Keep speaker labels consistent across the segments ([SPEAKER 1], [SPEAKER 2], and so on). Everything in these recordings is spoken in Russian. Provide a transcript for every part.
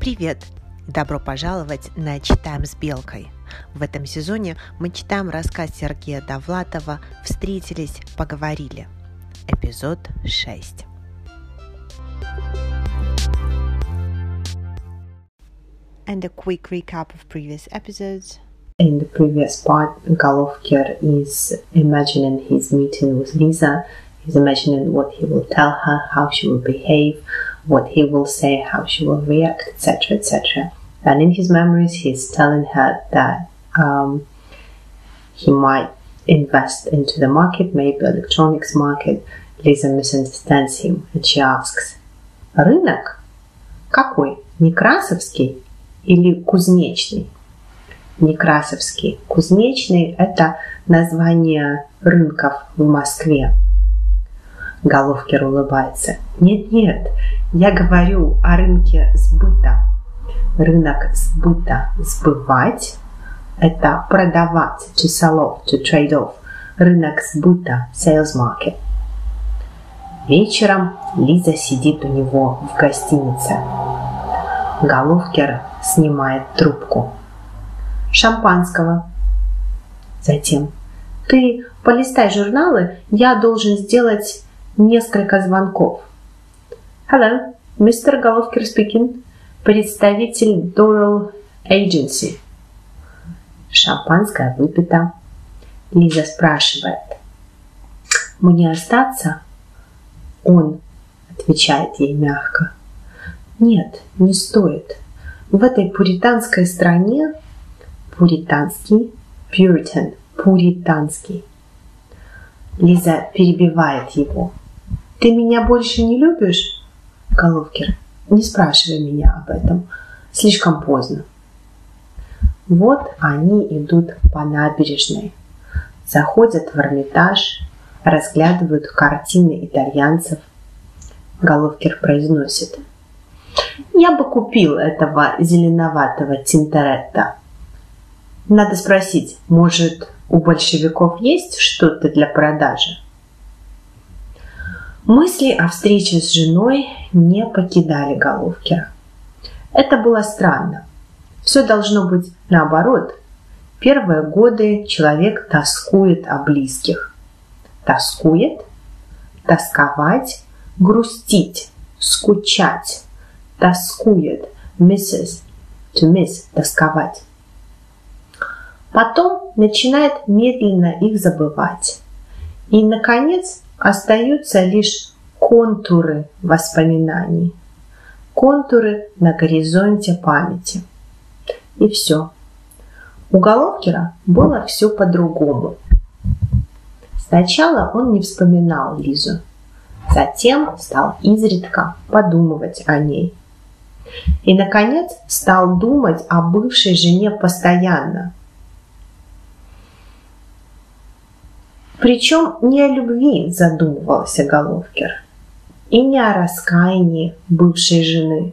[SPEAKER 1] Привет! Добро пожаловать на «Читаем с Белкой». В этом сезоне мы читаем рассказ Сергея Довлатова «Встретились, поговорили». Эпизод 6. And a quick recap of previous episodes.
[SPEAKER 2] In the previous part, Golovkin is imagining his meeting with Lisa. He's imagining what he will tell her, how she will behave, what he will say, how she will react, etc., etc. And in his memories, he's telling her that um, he might invest into the market, maybe electronics market. Lisa misunderstands him and she asks, «Рынок? Какой? Некрасовский или Кузнечный?» Некрасовский. Кузнечный – это название рынков в Москве. Головкер улыбается. Нет-нет, я говорю о рынке сбыта. Рынок сбыта. Сбывать – это продавать. To sell off, to trade off. Рынок сбыта. Sales market. Вечером Лиза сидит у него в гостинице. Головкер снимает трубку. Шампанского. Затем. Ты полистай журналы, я должен сделать несколько звонков. Hello, мистер Головкер speaking. Представитель Doral Agency. Шампанское выпито. Лиза спрашивает. Мне остаться? Он отвечает ей мягко. Нет, не стоит. В этой пуританской стране пуританский, puritan, пуританский. Лиза перебивает его. Ты меня больше не любишь? Головкер, не спрашивай меня об этом. Слишком поздно. Вот они идут по набережной. Заходят в Эрмитаж, разглядывают картины итальянцев. Головкер произносит. Я бы купил этого зеленоватого Тинторетта. Надо спросить, может, у большевиков есть что-то для продажи? Мысли о встрече с женой не покидали Головкера. Это было странно. Все должно быть наоборот. Первые годы человек тоскует о близких. Тоскует, тосковать, грустить, скучать, тоскует, misses, to miss, тосковать. Потом начинает медленно их забывать. И, наконец, остаются лишь контуры воспоминаний, контуры на горизонте памяти. И все. У Головкера было все по-другому. Сначала он не вспоминал Лизу, затем стал изредка подумывать о ней. И, наконец, стал думать о бывшей жене постоянно – Причем не о любви задумывался Головкер и не о раскаянии бывшей жены.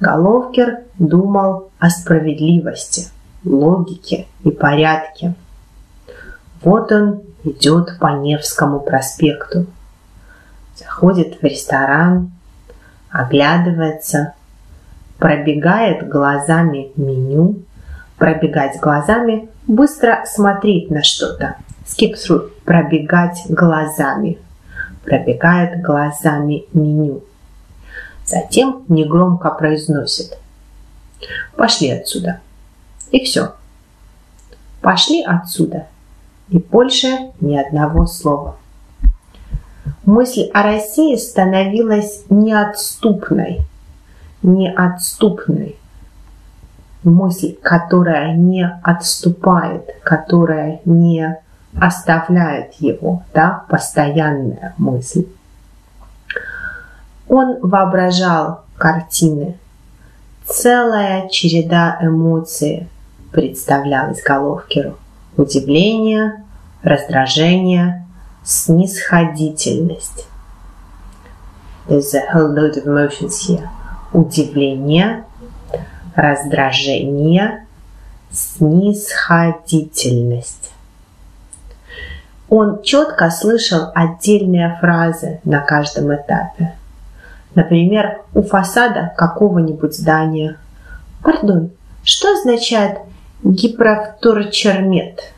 [SPEAKER 2] Головкер думал о справедливости, логике и порядке. Вот он идет по Невскому проспекту, заходит в ресторан, оглядывается, пробегает глазами меню, пробегать глазами, быстро смотреть на что-то, through, пробегать глазами. Пробегает глазами меню. Затем негромко произносит. Пошли отсюда. И все. Пошли отсюда. И больше ни одного слова. Мысль о России становилась неотступной. Неотступной. Мысль, которая не отступает, которая не оставляет его, да, постоянная мысль. Он воображал картины. Целая череда эмоций представлялась Головкеру. Удивление, раздражение, снисходительность. There's a whole load of emotions here. Удивление, раздражение, снисходительность. Он четко слышал отдельные фразы на каждом этапе. Например, у фасада какого-нибудь здания. Пардон, что означает гипровторчермет?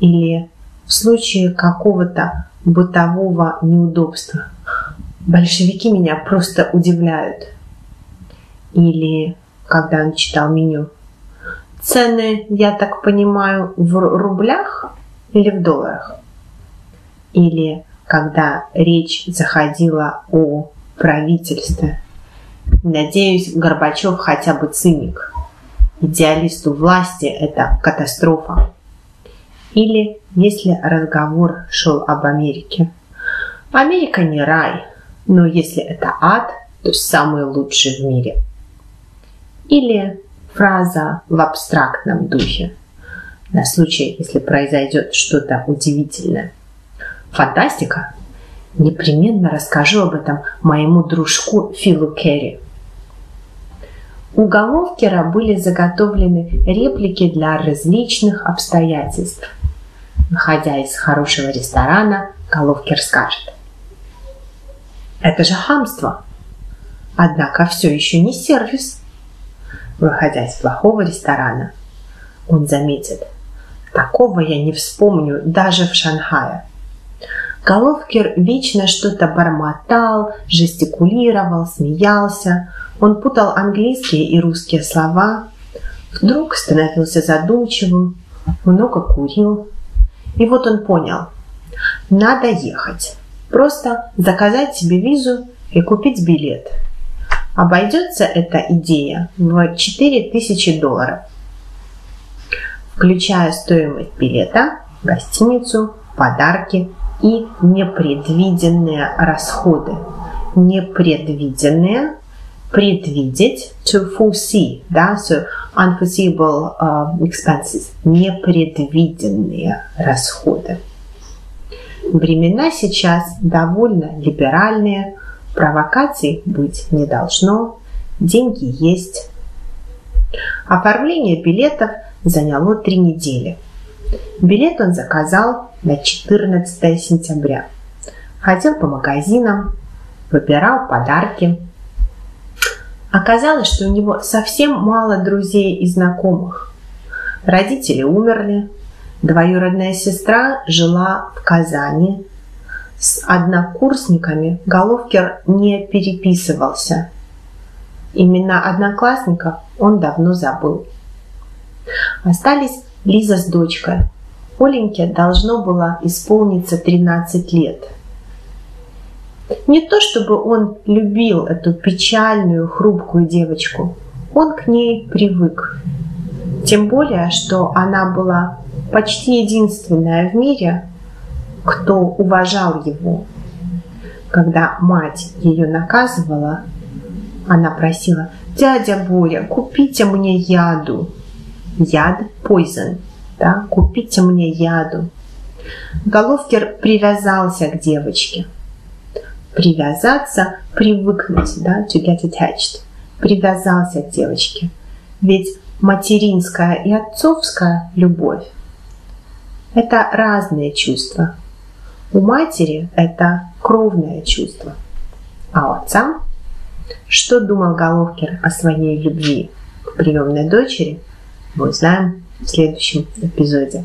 [SPEAKER 2] Или в случае какого-то бытового неудобства. Большевики меня просто удивляют. Или когда он читал меню. Цены, я так понимаю, в рублях или в долларах? Или когда речь заходила о правительстве. Надеюсь, Горбачев хотя бы циник. Идеалисту власти это катастрофа. Или если разговор шел об Америке. Америка не рай, но если это ад, то самый лучший в мире. Или фраза в абстрактном духе, на случай, если произойдет что-то удивительное. Фантастика? Непременно расскажу об этом моему дружку Филу Керри. У Головкера были заготовлены реплики для различных обстоятельств. Находя из хорошего ресторана, Головкер скажет. Это же хамство. Однако все еще не сервис. Выходя из плохого ресторана, он заметит. Такого я не вспомню даже в Шанхае. Головкер вечно что-то бормотал, жестикулировал, смеялся. Он путал английские и русские слова. Вдруг становился задумчивым, много курил. И вот он понял, надо ехать. Просто заказать себе визу и купить билет. Обойдется эта идея в 4000 долларов, включая стоимость билета, гостиницу, подарки и непредвиденные расходы. Непредвиденные предвидеть to foresee, да, so unforeseeable uh, expenses, непредвиденные расходы. Времена сейчас довольно либеральные, провокаций быть не должно, деньги есть. Оформление билетов заняло три недели. Билет он заказал на 14 сентября. Ходил по магазинам, выбирал подарки. Оказалось, что у него совсем мало друзей и знакомых. Родители умерли, двоюродная сестра жила в Казани. С однокурсниками Головкер не переписывался. Имена одноклассников он давно забыл. Остались Лиза с дочкой, Оленьке должно было исполниться 13 лет. Не то чтобы он любил эту печальную, хрупкую девочку. Он к ней привык. Тем более, что она была почти единственная в мире, кто уважал его. Когда мать ее наказывала, она просила, «Дядя Боря, купите мне яду». Яд – poison – да, купите мне яду. Головкер привязался к девочке. Привязаться, привыкнуть, да, to get attached. Привязался к девочке. Ведь материнская и отцовская любовь – это разные чувства. У матери это кровное чувство. А у отца? Что думал Головкер о своей любви к приемной дочери, мы узнаем в следующем эпизоде.